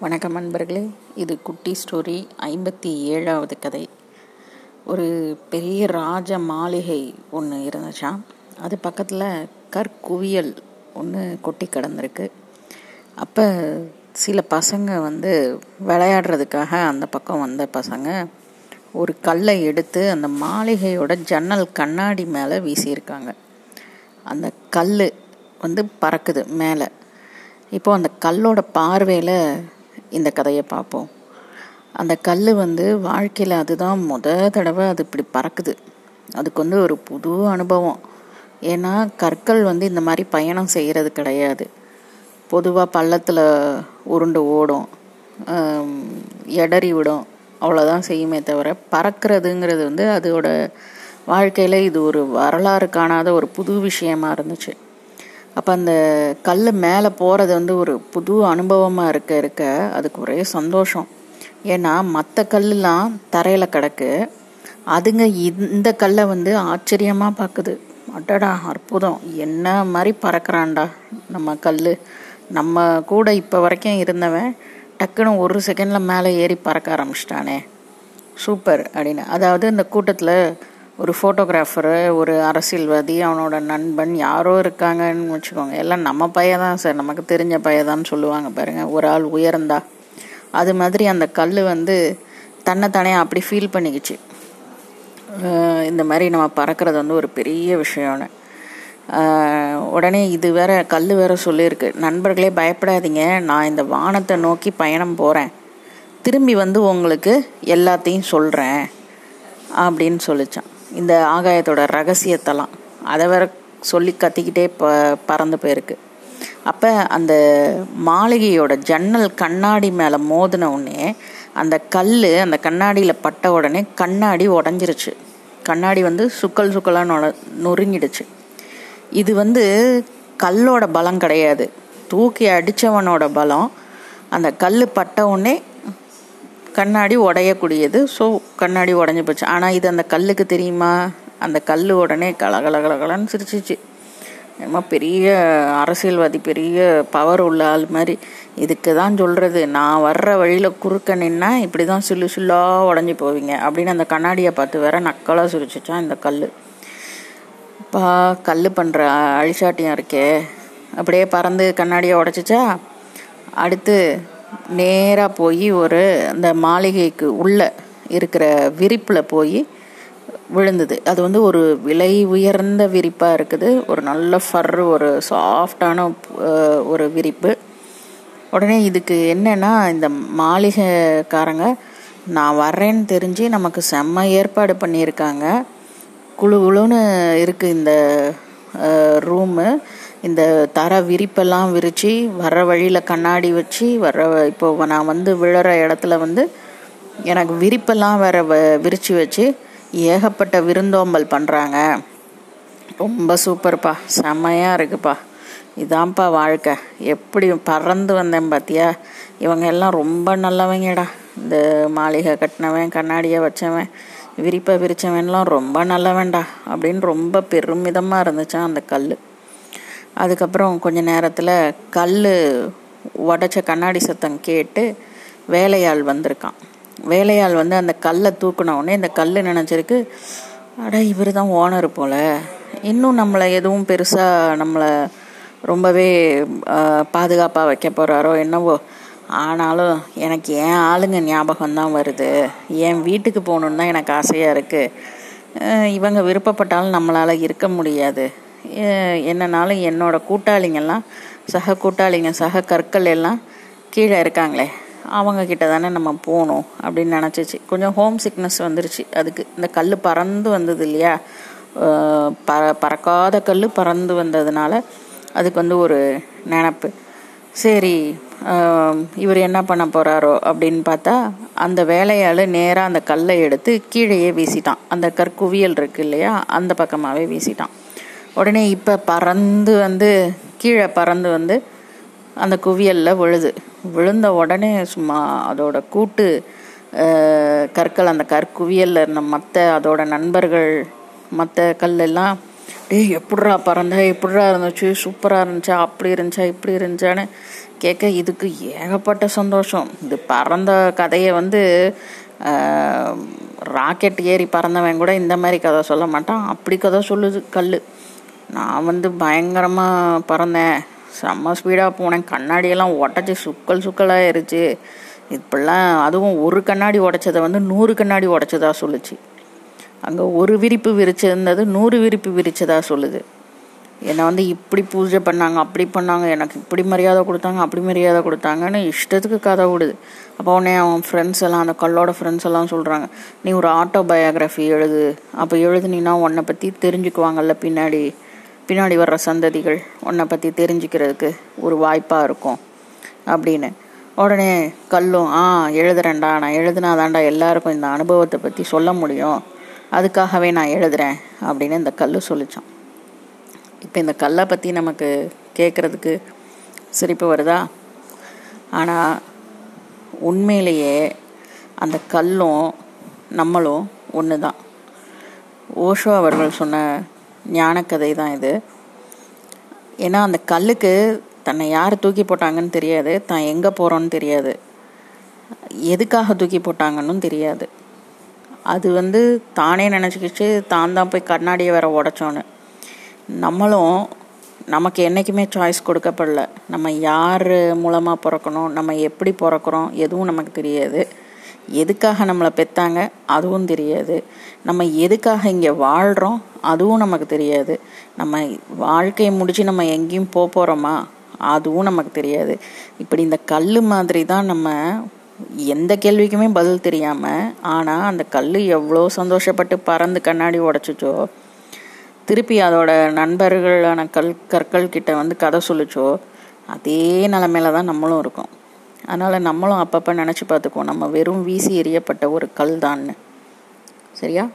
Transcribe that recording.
வணக்கம் அன்பர்களே. இது குட்டி ஸ்டோரி ஐம்பத்தி ஏழாவது கதை. ஒரு பெரிய ராஜ மாளிகை ஒன்று இருந்துச்சா? அது பக்கத்தில் கற்குவியல் ஒன்று கொட்டி கிடந்திருக்கு. அப்போ சில பசங்க வந்து விளையாடுறதுக்காக அந்த பக்கம் வந்த பசங்க ஒரு கல்லை எடுத்து அந்த மாளிகையோட ஜன்னல் கண்ணாடி மேலே வீசியிருக்காங்க. அந்த கல் வந்து பறக்குது மேலே. இப்போ அந்த கல்லோட பார்வையில் இந்த கதையை பார்ப்போம். அந்த கல் வந்து வாழ்க்கையில் அதுதான் முத தடவை அது இப்படி பறக்குது. அதுக்கு வந்து ஒரு புது அனுபவம். ஏன்னா கற்கள் வந்து இந்த மாதிரி பயணம் செய்கிறது கிடையாது. பொதுவாக பள்ளத்தில் உருண்டு ஓடும். எடறி விடும். அவ்வளோதான் செய்யுமே தவிர பறக்கிறதுங்கிறது வந்து அதோட வாழ்க்கையில் இது ஒரு வரலாறு காணாத ஒரு புது விஷயமா இருந்துச்சு. அப்போ அந்த கல் மேலே போகிறது வந்து ஒரு புது அனுபவமாக இருக்க இருக்க அதுக்கு ஒரே சந்தோஷம். ஏன்னா மற்ற கல்லாம் தரையில் கிடக்கு. அதுங்க இந்த கல்லை வந்து ஆச்சரியமாக பார்க்குது அடடா அற்புதம். என்ன மாதிரி பறக்கிறான்டா நம்ம கல் நம்ம கூட இப்போ வரைக்கும் இருந்தவன் டக்குன்னு ஒரு செகண்டில் மேலே ஏறி பறக்க ஆரம்பிச்சிட்டானே. சூப்பர் அப்படின்னு. அதாவது இந்த கூட்டத்தில் ஒரு ஃபோட்டோகிராஃபரு ஒரு அரசியல்வாதி அவனோட நண்பன் யாரோ இருக்காங்கன்னு வச்சுக்கோங்க. எல்லாம் நம்ம பையன் தான் சார். நமக்கு தெரிஞ்ச பையதான்னு சொல்லுவாங்க பாருங்க. ஒரு ஆள் உயர்ந்தா. அது மாதிரி அந்த கல் வந்து தன்னைத்தானே அப்படி ஃபீல் பண்ணிக்கிச்சு. இந்த மாதிரி நம்ம பறக்கிறது வந்து ஒரு பெரிய விஷயம்னு உடனே இது வேற கல் வேற சொல்லியிருக்கு. நண்பர்களே பயப்படாதீங்க. நான் இந்த வானத்தை நோக்கி பயணம் போகிறேன் திரும்பி வந்து உங்களுக்கு எல்லாத்தையும் சொல்கிறேன் அப்படின்னு சொல்லிச்சான். இந்த ஆகாயத்தோட ரகசியத்தெல்லாம். அதை வேற சொல்லி கத்திக்கிட்டே ப பறந்து போயிருக்கு. அப்போ அந்த மாளிகையோட ஜன்னல் கண்ணாடி மேலே மோதின உடனே அந்த கல் அந்த கண்ணாடியில் பட்ட உடனே கண்ணாடி உடஞ்சிருச்சு. கண்ணாடி வந்து சுக்கல் சுக்கலாக நொறுங்கிடுச்சு. இது வந்து கல்லோட பலம் கிடையாது. தூக்கி அடித்தவனோட பலம். அந்த கல் பட்ட உடனே கண்ணாடி உடையக்கூடியது. ஸோ கண்ணாடி உடஞ்சி போச்சு. ஆனால் இது அந்த கல்லுக்கு தெரியுமா? அந்த கல் உடனே கலகலகலகலன்னு சிரிச்சிச்சு. என்னமோ பெரிய அரசியல்வாதி பெரிய பவர் உள்ள ஆள் மாதிரி. இதுக்கு தான் சொல்கிறது நான் வர்ற வழியில் குறுக்க நின்னா இப்படி தான் சுல்லு சுல்லாக உடஞ்சி போவீங்க. அப்படின்னு அந்த கண்ணாடியை பார்த்து வேற நக்கலாக சுரிச்சிச்சான் இந்த கல் பா கல் பண்ணுற அழிச்சாட்டியம் இருக்கே. அப்படியே பறந்து கண்ணாடியை உடச்சிச்சா? அடுத்து நேராக போய் ஒரு அந்த மாளிகைக்கு உள்ளே இருக்கிற விரிப்பில் போய் விழுந்தது. அது வந்து ஒரு விலை உயர்ந்த விரிப்பாக இருக்குது. ஒரு நல்ல ஃபர் ஒரு சாஃப்டான ஒரு விரிப்பு. உடனே இதுக்கு என்னென்னா இந்த மாளிகைக்காரங்க நான் வர்றேன்னு தெரிஞ்சு நமக்கு செம்ம ஏற்பாடு பண்ணியிருக்காங்க. குழு குழுன்னு இருக்குது இந்த ரூமு இந்த தர விரிப்பெல்லாம் விரித்து வர்ற வழியில் கண்ணாடி வச்சு வர்ற இப்போ நான் வந்து விழுற இடத்துல வந்து எனக்கு விரிப்பெல்லாம் வேற விரித்து வச்சு ஏகப்பட்ட விருந்தோம்பல் பண்ணுறாங்க ரொம்ப சூப்பர்ப்பா. செம்மையாக இருக்குப்பா. இதான்ப்பா வாழ்க்கை. எப்படி பறந்து வந்தேன் பார்த்தியா இவங்க எல்லாம் ரொம்ப நல்லவங்கடா. இந்த மாளிகை கட்டினவன் கண்ணாடியை வச்சவன் விரிப்பை விரிச்சவன்லாம் ரொம்ப நல்லவன்டா அப்படின்னு ரொம்ப பெருமிதமாக இருந்துச்சான் அந்த கல் அதுக்கப்புறம் கொஞ்ச நேரத்தில் கல் உடச்ச கண்ணாடி சத்தம் கேட்டு வேலையாள் வந்திருக்கான். வேலையாள் வந்து அந்த கல்லை தூக்கினவுடனே இந்த கல் நினச்சிருக்கு? அட இவர் தான் ஓனர் போல். இன்னும் நம்மளை எதுவும் பெருசாக நம்மளை ரொம்பவே பாதுகாப்பாக வைக்க போகிறாரோ என்னவோ. ஆனாலும் எனக்கு என் ஆளுங்க ஞாபகம் தான் வருது. என் வீட்டுக்கு போகணுன்னு தான் எனக்கு ஆசையாக இருக்குது இவங்க விருப்பப்பட்டாலும் நம்மளால் இருக்க முடியாது. என்னனாலும் என்னோட கூட்டாளிங்கெல்லாம் சக கூட்டாளிங்க சக கற்கள் எல்லாம் கீழே இருக்காங்களே அவங்க கிட்ட தானே நம்ம போகணும் அப்படின்னு நினச்சிச்சு. கொஞ்சம் ஹோம் சிக்னஸ் வந்துருச்சு. அதுக்கு இந்த கல் பறந்து வந்தது இல்லையா? பற பறக்காத கல் பறந்து வந்ததுனால அதுக்கு வந்து ஒரு நினப்பு. சரி இவர் என்ன பண்ண போகிறாரோ அப்படின்னு பார்த்தா அந்த வேலையால் நேராக அந்த கல்லை எடுத்து கீழேயே வீசிட்டான். அந்த கற்குவியல் இருக்கு இல்லையா? அந்த பக்கமாகவே வீசிட்டான். உடனே இப்போ பறந்து வந்து கீழே பறந்து வந்து அந்த குவியலில் விழுது. விழுந்த உடனே சும்மா அதோட கூட்டு கற்கள் அந்த கற்குவியலில் இருந்த மற்ற அதோட நண்பர்கள் மற்ற கல்லெல்லாம் டே எப்பட்றா பறந்த? எப்பட்றா இருந்துச்சு? சூப்பராக இருந்துச்சா? அப்படி இருந்துச்சா? இப்படி இருந்துச்சான்னு கேட்க இதுக்கு ஏகப்பட்ட சந்தோஷம். இது பறந்த கதையை வந்து ராக்கெட் ஏறி பறந்தவன் கூட இந்த மாதிரி கதை சொல்ல மாட்டான். அப்படி கதை சொல்லுது கல் நான் வந்து பயங்கரமாக பறந்தேன். செம்ம ஸ்பீடாக போனேன். கண்ணாடியெல்லாம் உடச்சி சுக்கல் சுக்கலாகிருச்சு இப்படிலாம் அதுவும் ஒரு கண்ணாடி உடைச்சதை வந்து நூறு கண்ணாடி உடைச்சதா சொல்லுச்சு. அங்கே ஒரு விரிப்பு விரிச்சிருந்தது நூறு விரிப்பு விரிச்சதா சொல்லுது. என்னை வந்து இப்படி பூஜை பண்ணாங்க அப்படி பண்ணாங்க எனக்கு இப்படி மரியாதை கொடுத்தாங்க அப்படி மரியாதை கொடுத்தாங்கன்னு இஷ்டத்துக்கு கதை விடுது அப்போ உடனே அவன் ஃப்ரெண்ட்ஸ் எல்லாம் அந்த கல்லோட ஃப்ரெண்ட்ஸ் எல்லாம் சொல்கிறாங்க நீ ஒரு ஆட்டோ பயோகிராஃபி எழுது. அப்போ எழுதுனீன்னா உன்னை பற்றி தெரிஞ்சுக்குவாங்கல்ல பின்னாடி. பின்னாடி வர்ற சந்ததிகள் உன்னை பற்றி தெரிஞ்சுக்கிறதுக்கு ஒரு வாய்ப்பாக இருக்கும் அப்படின்னு. உடனே கல்லும் ஆ எழுதுறேன்டா நான் எழுதுனாதான்டா எல்லாருக்கும் இந்த அனுபவத்தை பற்றி சொல்ல முடியும். அதுக்காகவே நான் எழுதுறேன் அப்படின்னு இந்த கல் சொல்லித்தான் இப்போ இந்த கல்லை பற்றி நமக்கு கேட்குறதுக்கு சிரிப்பு வருதா? ஆனால் உண்மையிலேயே அந்த கல்லும் நம்மளும் ஒன்று தான் ஓஷோ அவர்கள் சொன்ன ஞானக்கதை தான் இது. ஏன்னா அந்த கல்லுக்கு தன்னை யார் தூக்கி போட்டாங்கன்னு தெரியாது. தான் எங்கே போகிறோன்னு தெரியாது. எதுக்காக தூக்கி போட்டாங்கன்னு தெரியாது. அது வந்து தானே நினச்சிக்கிச்சு தான் தான் போய் கண்ணாடியை வேற உடச்சோன்னு. நம்மளும் நமக்கு என்றைக்குமே சாய்ஸ் கொடுக்கப்படல. நம்ம யார் மூலமாக பிறக்கணும் நம்ம எப்படி பிறக்கிறோம் எதுவும் நமக்கு தெரியாது. எதுக்காக நம்மளை பெற்றாங்க அதுவும் தெரியாது. நம்ம எதுக்காக இங்கே வாழ்கிறோம் அதுவும் நமக்கு தெரியாது. நம்ம வாழ்க்கையை முடித்து நம்ம எங்கேயும் போக போகிறோமா அதுவும் நமக்கு தெரியாது. இப்படி இந்த கல் மாதிரி தான் நம்ம எந்த கேள்விக்குமே பதில் தெரியாமல் ஆனால் அந்த கல் எவ்வளோ சந்தோஷப்பட்டு பறந்து கண்ணாடி உடச்சிச்சோ திருப்பி அதோட நண்பர்களான கல் கற்கள் கிட்ட வந்து கதை சொல்லிச்சோ அதே நிலமையில தான் நம்மளும் இருக்கோம். அதனால் நம்மளும் அப்பப்போ நினச்சி பார்த்துக்குவோம். நம்ம வெறும் வீசி எறியப்பட்ட ஒரு கல் தான்னு. சரியா?